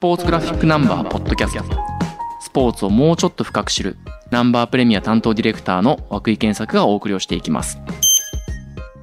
ポーツグラフィックナンバーポッドキャスト。スポーツをもうちょっと深く知るナンバープレミア担当ディレクターの涌井健作がお送りをしていきます。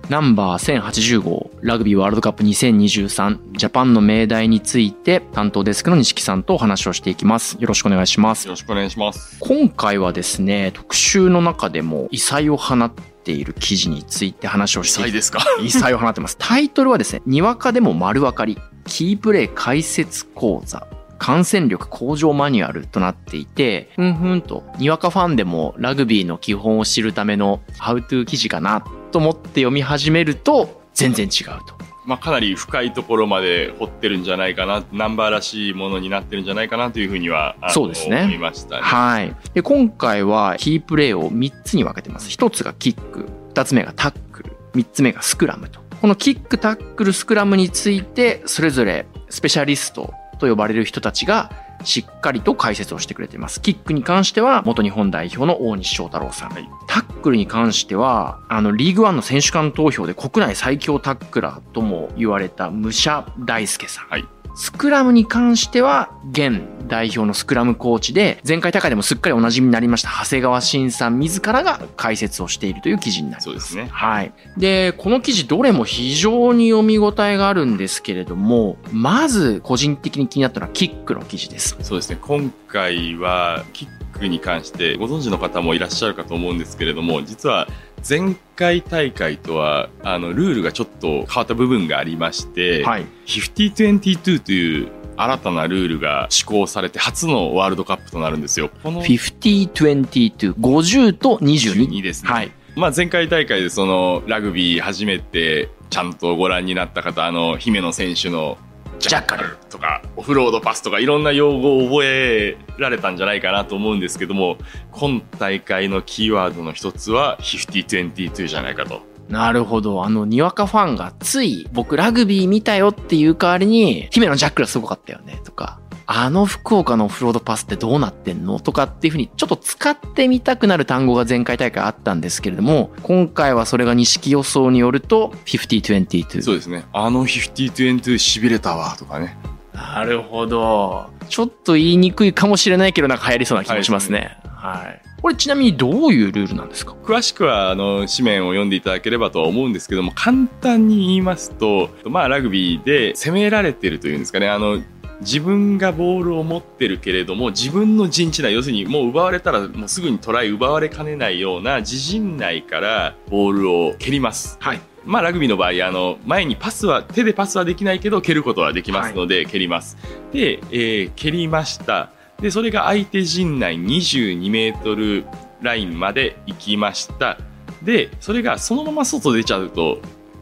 ナンバー1080号ラグビーワールドカップ2023ジャパンの命題について担当デスクの西木さんとお話をしていきます。よろしくお願いします。よろしくお願いします。今回はですね特集の中でも異彩を放っている記事について話をしていき祭ですか？異彩を放ってます。タイトルはですね、にわかでも丸分かり、キープレイ解説講座、感染力向上マニュアルとなっていて、ふんふんと、にわかファンでもラグビーの基本を知るためのハウトゥー記事かなと思って読み始めると、全然違うと。まあ、かなり深いところまで掘ってるんじゃないかな、ナンバーらしいものになってるんじゃないかなというふうには、そうですね思いましたね。はい。で、今回はキープレイを3つに分けてます。1つがキック、2つ目がタックル、3つ目がスクラムと。このキック、タックル、スクラムについて、それぞれスペシャリストと呼ばれる人たちがしっかりと解説をしてくれています。キックに関しては元日本代表の大西翔太郎さん。はいタックルに関しては、あの、リーグワンの選手間投票で国内最強タックラーとも言われた武者大輔さん。はいスクラムに関しては、現代表のスクラムコーチで、前回大会でもすっかりお馴染みになりました、長谷川慎さん自らが解説をしているという記事になります。そうですね。はい。で、この記事どれも非常に読み応えがあるんですけれども、まず個人的に気になったのはキックの記事です。そうですね。今回は、キックに関して、ご存知の方もいらっしゃるかと思うんですけれども、実は、前回大会とは、あの、ルールがちょっと変わった部分がありまして、はい。50-22という新たなルールが施行されて初のワールドカップとなるんですよ。この50-22、50と22。22ですね。はい。まあ、前回大会でそのラグビー初めてちゃんとご覧になった方、あの、姫野選手のジャッカルとか、オフロードパスとかいろんな用語を覚えられたんじゃないかなと思うんですけども、今大会のキーワードの一つは50-22じゃないかと。なるほど。あの、にわかファンがつい、僕ラグビー見たよっていう代わりに、姫のジャックルすごかったよね、とか、あの福岡のオフロードパスってどうなってんのとかっていうふうに、ちょっと使ってみたくなる単語が前回大会あったんですけれども、今回はそれが錦予想によると、50-22。そうですね。あの50-22痺れたわとかね。なるほど。ちょっと言いにくいかもしれないけど、なんか流行りそうな気もしますね。はい。これちなみにどういうルールなんですか？詳しくはあの紙面を読んでいただければとは思うんですけども簡単に言いますと、まあ、ラグビーで攻められてるというんですかねあの自分がボールを持ってるけれども自分の陣地内要するにもう奪われたらもうすぐにトライ奪われかねないような自陣内からボールを蹴ります。はい。まあ、ラグビーの場合あの前にパスは手でパスはできないけど蹴ることはできますので、蹴りますで、えー蹴りましたでそれが相手陣内22メートルラインまで行きましたでそれがそのまま外出ちゃうと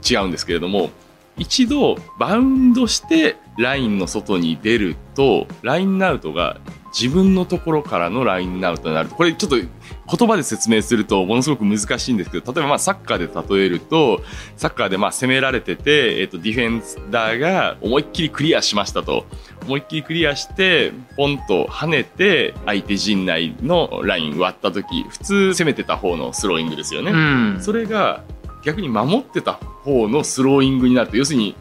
違うんですけれども一度バウンドしてラインの外に出るとラインアウトが自分のところからのラインアウトになるとこれちょっと言葉で説明するとものすごく難しいんですけど例えばまあサッカーで例えるとサッカーでまあ攻められてて、えっとディフェンダーが思いっきりクリアしましたと思いっきりクリアしてポンと跳ねて相手陣内のライン割った時普通攻めてた方のスローイングですよね。うん。それが逆に守ってた方のスローイングになると。要するに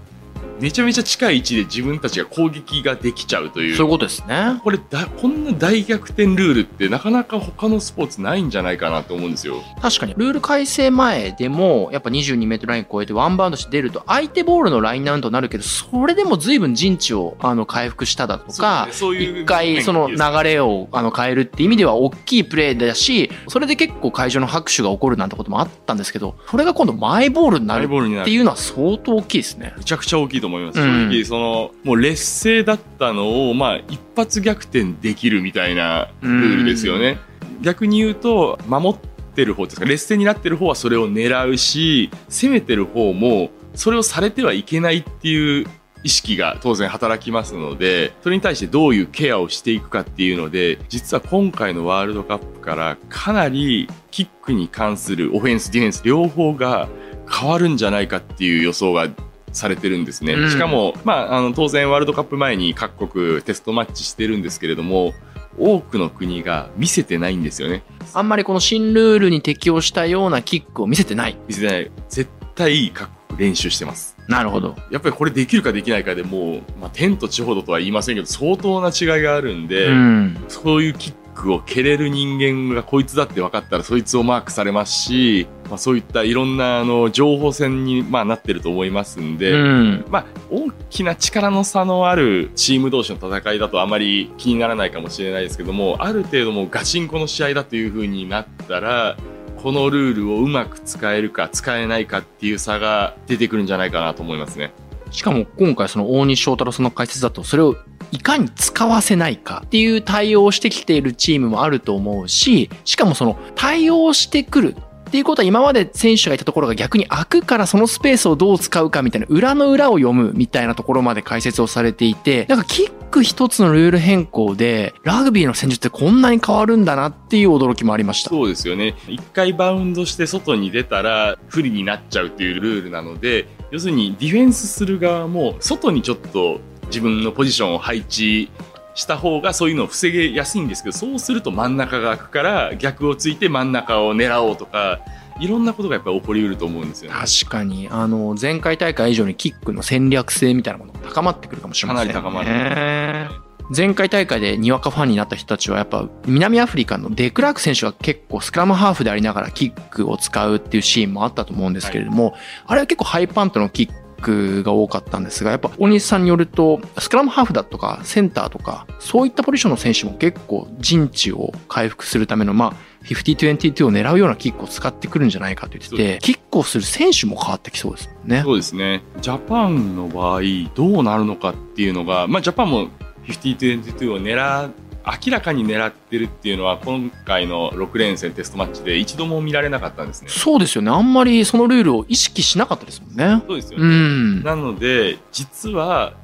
めちゃめちゃ近い位置で自分たちが攻撃ができちゃうというそういうことですね。これだこんな大逆転ルールってなかなか他のスポーツないんじゃないかなと思うんですよ。確かに、ルール改正前でも、やっぱ22メートルライン超えてワンバウンドして出ると、相手ボールのラインアウトになるけど、それでも随分陣地を、あの、回復しただとか、一回その流れをあの変えるって意味では大きいプレーだし、それで結構会場の拍手が起こるなんてこともあったんですけど、それが今度マイボールになるマイボールになるっていうのは相当大きいですね。めちゃくちゃ大きいと思います。うん正直、その、もう劣勢だったのを、まあ、一発逆転できるみたいなルールですよね。逆に言うと、守ってる方ですか、劣勢になってる方はそれを狙うし、攻めてる方も、それをされてはいけないっていう意識が当然働きますので、それに対してどういうケアをしていくかっていうので、実は今回のワールドカップからかなりキックに関するオフェンス、ディフェンス両方が変わるんじゃないかっていう予想がされてるんですね。うんしかも、まあ、あの、当然ワールドカップ前に各国テストマッチしてるんですけれども、多くの国が見せてないんですよね。あんまりこの新ルールに適用したようなキックを見せてない。見せてない。絶対各国練習してます。なるほど。やっぱりこれできるかできないかでもう、まあ、天と地ほどとは言いませんけど、相当な違いがあるんで、うん。そういうキックを蹴れる人間がこいつだって分かったらそいつをマークされますし、まあ、そういったいろんなあの情報戦にまあなってると思いますんで、うん。まあ、大きな力の差のあるチーム同士の戦いだとあまり気にならないかもしれないですけども、ある程度もうガチンコの試合だという風になったら、このルールをうまく使えるか使えないかっていう差が出てくるんじゃないかなと思いますね。しかも今回その大西翔太郎さんの解説だと、それをいかに使わせないかっていう対応をしてきているチームもあると思うし、しかもその対応してくるっていうことは今まで選手がいたところが逆に空くからそのスペースをどう使うかみたいな裏の裏を読むみたいなところまで解説をされていて、なんかキック一つのルール変更でラグビーの戦術ってこんなに変わるんだなっていう驚きもありました。そうですよね。一回バウンドして外に出たら不利になっちゃうっていうルールなので、要するにディフェンスする側も外にちょっと自分のポジションを配置した方がそういうのを防げやすいんですけど、そうすると真ん中が空くから逆をついて真ん中を狙おうとか、いろんなことがやっぱり起こりうると思うんですよね。確かに、あの、前回大会以上にキックの戦略性みたいなものが高まってくるかもしれませんね。かなり高まる。前回大会でにわかファンになった人たちはやっぱ南アフリカのデクラーク選手が結構スクラムハーフでありながらキックを使うっていうシーンもあったと思うんですけれども、あれは結構ハイパントのキックが多かったんですが、やっぱ大西さんによるとスクラムハーフだとかセンターとかそういったポジションの選手も結構陣地を回復するためのまあ50-22を狙うようなキックを使ってくるんじゃないかと言ってて、キックをする選手も変わってきそうですね。そうですね。ジャパンの場合、どうなるのかっていうのが、まあ、ジャパンも50-22を狙明らかに狙ってるっていうのは、今回の6連戦テストマッチで一度も見られなかったんですね。そうですよね。あんまりそのルールを意識しなかったですもんね。うそうですよね。ん。なので、実は、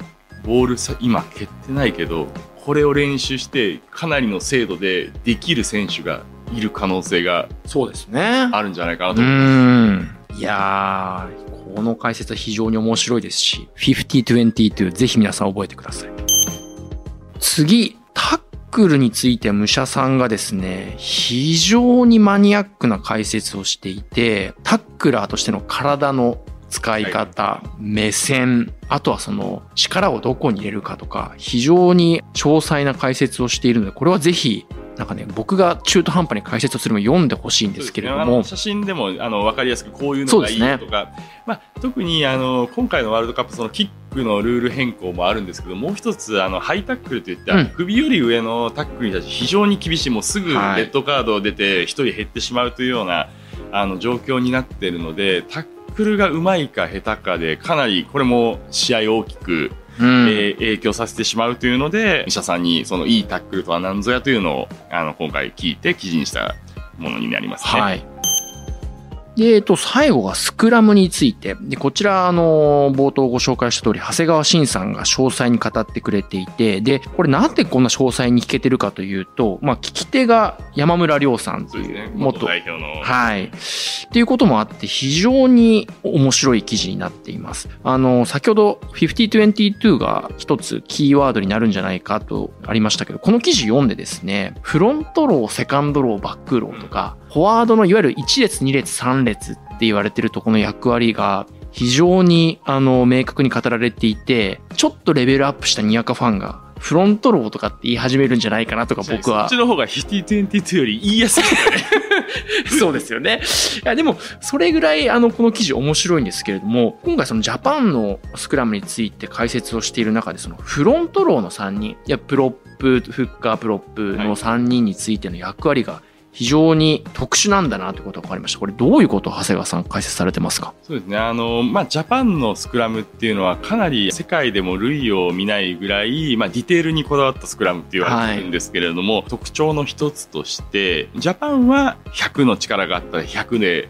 ボールさ、今蹴ってないけど、これを練習して、かなりの精度でできる選手がいる可能性がそうですね。あるんじゃないかなうと思います。ん。いやー、この解説は非常に面白いですし、50-22ぜひ皆さん覚えてください。次、タックルについては武者さんがですね、非常にマニアックな解説をしていて、タックラーとしての体の使い方、目線、あとはその力をどこに入れるかとか、非常に詳細な解説をしているので、これはぜひ、なんかね、僕が中途半端に解説をするのを読んでほしいんですけれども。写真でもあの分かりやすくこういうのがいいとか、まあ、特にあの今回のワールドカップそのキックのルール変更もあるんですけどもう一つあのハイタックルといって、うん。首より上のタックルに対して非常に厳しいもうすぐレはい。ッドカード出て一人減ってしまうというようなあの状況になっているのでタックルがうまいか下手かでかなりこれも試合を大きく、うんえー影響させてしまうというので医者さんにそのいいタックルとは何ぞやというのをあの今回聞いて記事にしたものになりますね。はい。で、えっと、最後がスクラムについて。で、こちら、あの、冒頭ご紹介した通り、長谷川慎さんが詳細に語ってくれていて、で、これなんでこんな詳細に聞けてるかというと、まあ、聞き手が山村亮さんという。元元代表の。はい。っていうこともあって、非常に面白い記事になっています。あの、先ほど5022が一つキーワードになるんじゃないかとありましたけど、この記事読んでですね、フロントロー、セカンドロー、バックローとか、フォワードのいわゆる1列、2列、3列って言われてるとこの役割が、非常にあの明確に語られていて、ちょっとレベルアップしたにわかファンが、フロントローとかって言い始めるんじゃないかなとか僕はそっちの方が50-22より言いやすい。そうですよね。いや、でも、それぐらい、あの、この記事面白いんですけれども、今回そのジャパンのスクラムについて解説をしている中で、そのフロントローの3人、いや、プロップ、フッカー、プロップの3人についての役割が非常に特殊なんだなということが分かりました。これどういうことを長谷川さん解説されてますか？そうですね。あの、まあ、ジャパンのスクラムっていうのはかなり世界でも類を見ないぐらい、まあ、ディテールにこだわったスクラムって言われてるんですけれども、特徴の一つとして、ジャパンは100の力があったら100で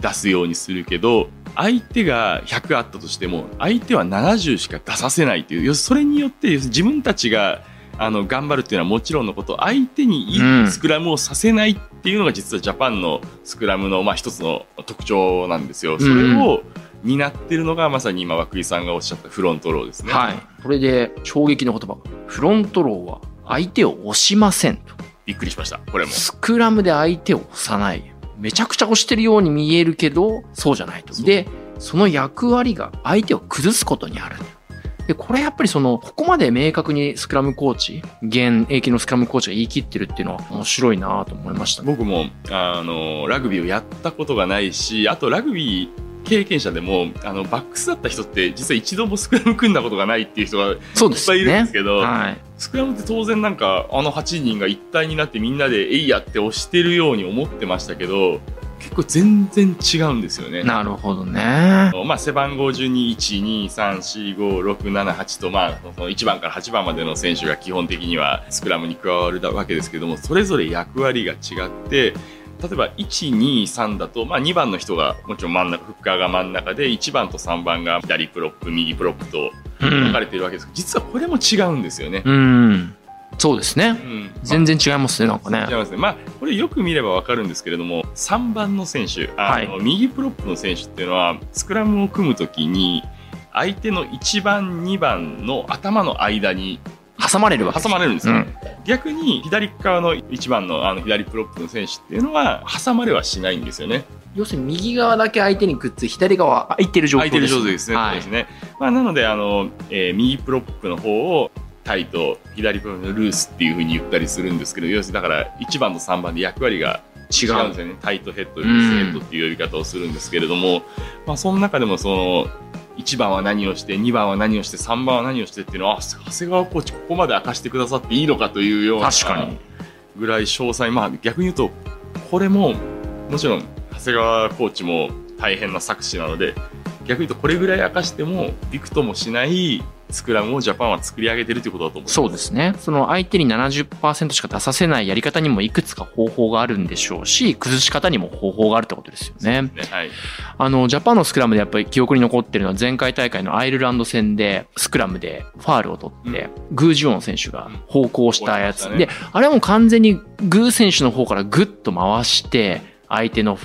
出すようにするけど、相手が100あったとしても、相手は70しか出させないという、それによって自分たちがあの頑張るっていうのはもちろんのこと、相手にいいスクラムをさせないっていうのが実はジャパンのスクラムのまあ一つの特徴なんですよ。それを担ってるのがまさに今涌井さんがおっしゃったフロントローですね。はい。これで衝撃の言葉。フロントローは相手を押しませんと。びっくりしました。これも。スクラムで相手を押さない。めちゃくちゃ押してるように見えるけど、そうじゃないと。で、その役割が相手を崩すことにある。で、これやっぱりその、ここまで明確にスクラムコーチ、現役のスクラムコーチが言い切ってるっていうのは面白いなと思いました、僕も、あの、ラグビーをやったことがないし、あとラグビー、経験者でもあのバックスだった人って実は一度もスクラム組んだことがないっていう人がいっぱいいるんですけど、ねはい、スクラムって当然なんかあの8人が一体になってみんなで「えいや」って押してるように思ってましたけど結構全然違うんですよね。なるほどね。まあ背番号順に1、2、3、4、5、6、7、8とまあその1番から8番までの選手が基本的にはスクラムに加わるわけですけどもそれぞれ役割が違って例えば123だと、まあ、2番の人がもちろん真ん中フッカーが真ん中で1番と3番が左プロップ右プロップと分かれているわけですけど、実はこれも違うんですよね。うんそうですね、うん、全然違いますね、なんかね。違いますね。まあ、これよく見ればわかるんですけれども、3番の選手、あの、はい、右プロップの選手っていうのは、スクラムを組むときに、相手の1番、2番の頭の間に挟まれるわけ挟まれるんですよ、うん、逆に左側の1番のあの左プロップの選手っていうのは挟まれはしないんですよね。要するに右側だけ相手にくっつい左側空いてる状況です、ね、空いてる状態ですね,、はい、ですね。まあ、なのであの、えー、右プロップの方をタイと左プロのルースっていうふうに言ったりするんですけど要するにだから1番と3番で役割が違う。んですよね。タイトヘッドルースヘッドっていう呼び方をするんですけれども、まあ、その中でもその1番は何をして2番は何をして3番は何をしてっていうのは長谷川コーチここまで明かしてくださっていいのかというような確かに。ぐらい詳細。まあ逆に言うとこれももちろん長谷川コーチも大変な作詞なので逆に言うとこれぐらい明かしてもびくともしないスクラムをジャパンは作り上げてるということだと思います。そうですね。その相手に70%しか出させないやり方にもいくつか方法があるんでしょうし、崩し方にも方法があるってことですよね。ねはい。あの、ジャパンのスクラムでやっぱり記憶に残ってるのは前回大会のアイルランド戦でスクラムでファールを取って、うん、グージオン選手が方向したやつ、うんね、で、あれはもう完全にグー選手の方からグッと回して、相手の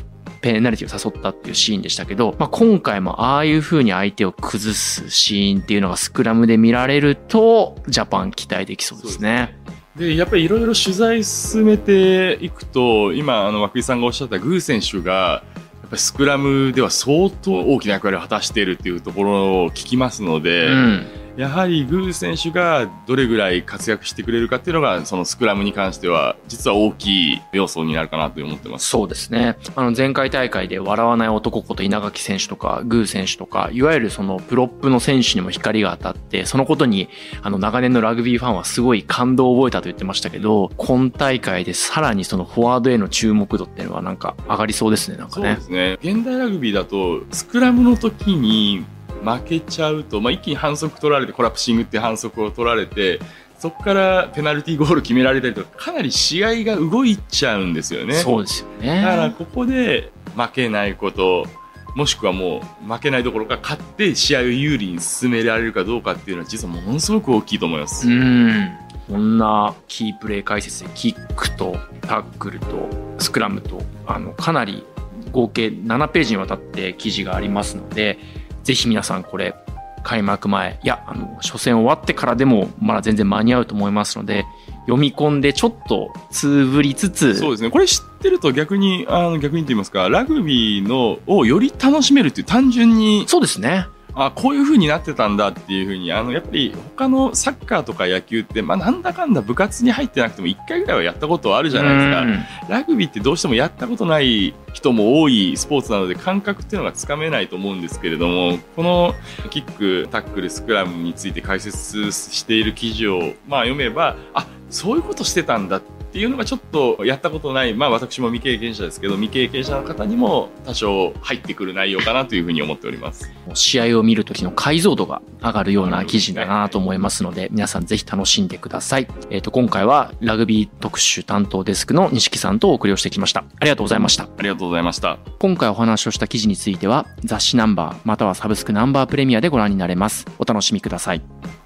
ペナルティを誘ったっていうシーンでしたけど、まあ、今回もああいう風に相手を崩すシーンっていうのがスクラムで見られると、ジャパン期待できそうですね。でやっぱりいろいろ取材進めていくと今あの涌井さんがおっしゃったグー選手がやっぱりスクラムでは相当大きな役割を果たしているっていうところを聞きますので、うんやはりグー選手がどれぐらい活躍してくれるかっていうのが、そのスクラムに関しては、実は大きい要素になるかなと思ってます。そうですね。あの、前回大会で笑わない男こと稲垣選手とか、グー選手とか、いわゆるそのプロップの選手にも光が当たって、そのことに、あの、長年のラグビーファンはすごい感動を覚えたと言ってましたけど、今大会でさらにそのフォワードへの注目度っていうのはなんか上がりそうですね、なんかね。そうですね。現代ラグビーだと、スクラムの時に、負けちゃうと、まあ、一気に反則取られてコラプシングって反則を取られてそこからペナルティーゴール決められたりとかかなり試合が動いちゃうんですよね。そうですよねだからここで負けないこともしくはもう負けないどころか勝って試合を有利に進められるかどうかっていうのは実はものすごく大きいと思います。うんこんなキープレー解説でキックとタックルとスクラムとあのかなり合計7ページにわたって記事がありますのでぜひ皆さんこれ開幕前いやあの初戦終わってからでもまだ全然間に合うと思いますので読み込んでちょっとつぶりつつそうですね。これ知ってると逆にあの逆にと言いますかラグビーのをより楽しめるっていう単純にそうですねあこういう風になってたんだっていう風にあにやっぱり他のサッカーとか野球って、まあ、なんだかんだ部活に入ってなくても1回ぐらいはやったことあるじゃないですか。ラグビーってどうしてもやったことない人も多いスポーツなので感覚っていうのがつかめないと思うんですけれどもこのキックタックルスクラムについて解説している記事を、まあ、読めばあそういうことしてたんだってっていうのがちょっとやったことない、まあ私も未経験者ですけど、未経験者の方にも多少入ってくる内容かなというふうに思っております。試合を見るときの解像度が上がるような記事だなと思いますので、皆さんぜひ楽しんでください。えっ、ー、と、今回はラグビー特集担当デスクの西木さんとお送りをしてきました。ありがとうございました。ありがとうございました。今回お話をした記事については、雑誌ナンバー、またはサブスクナンバープレミアでご覧になれます。お楽しみください。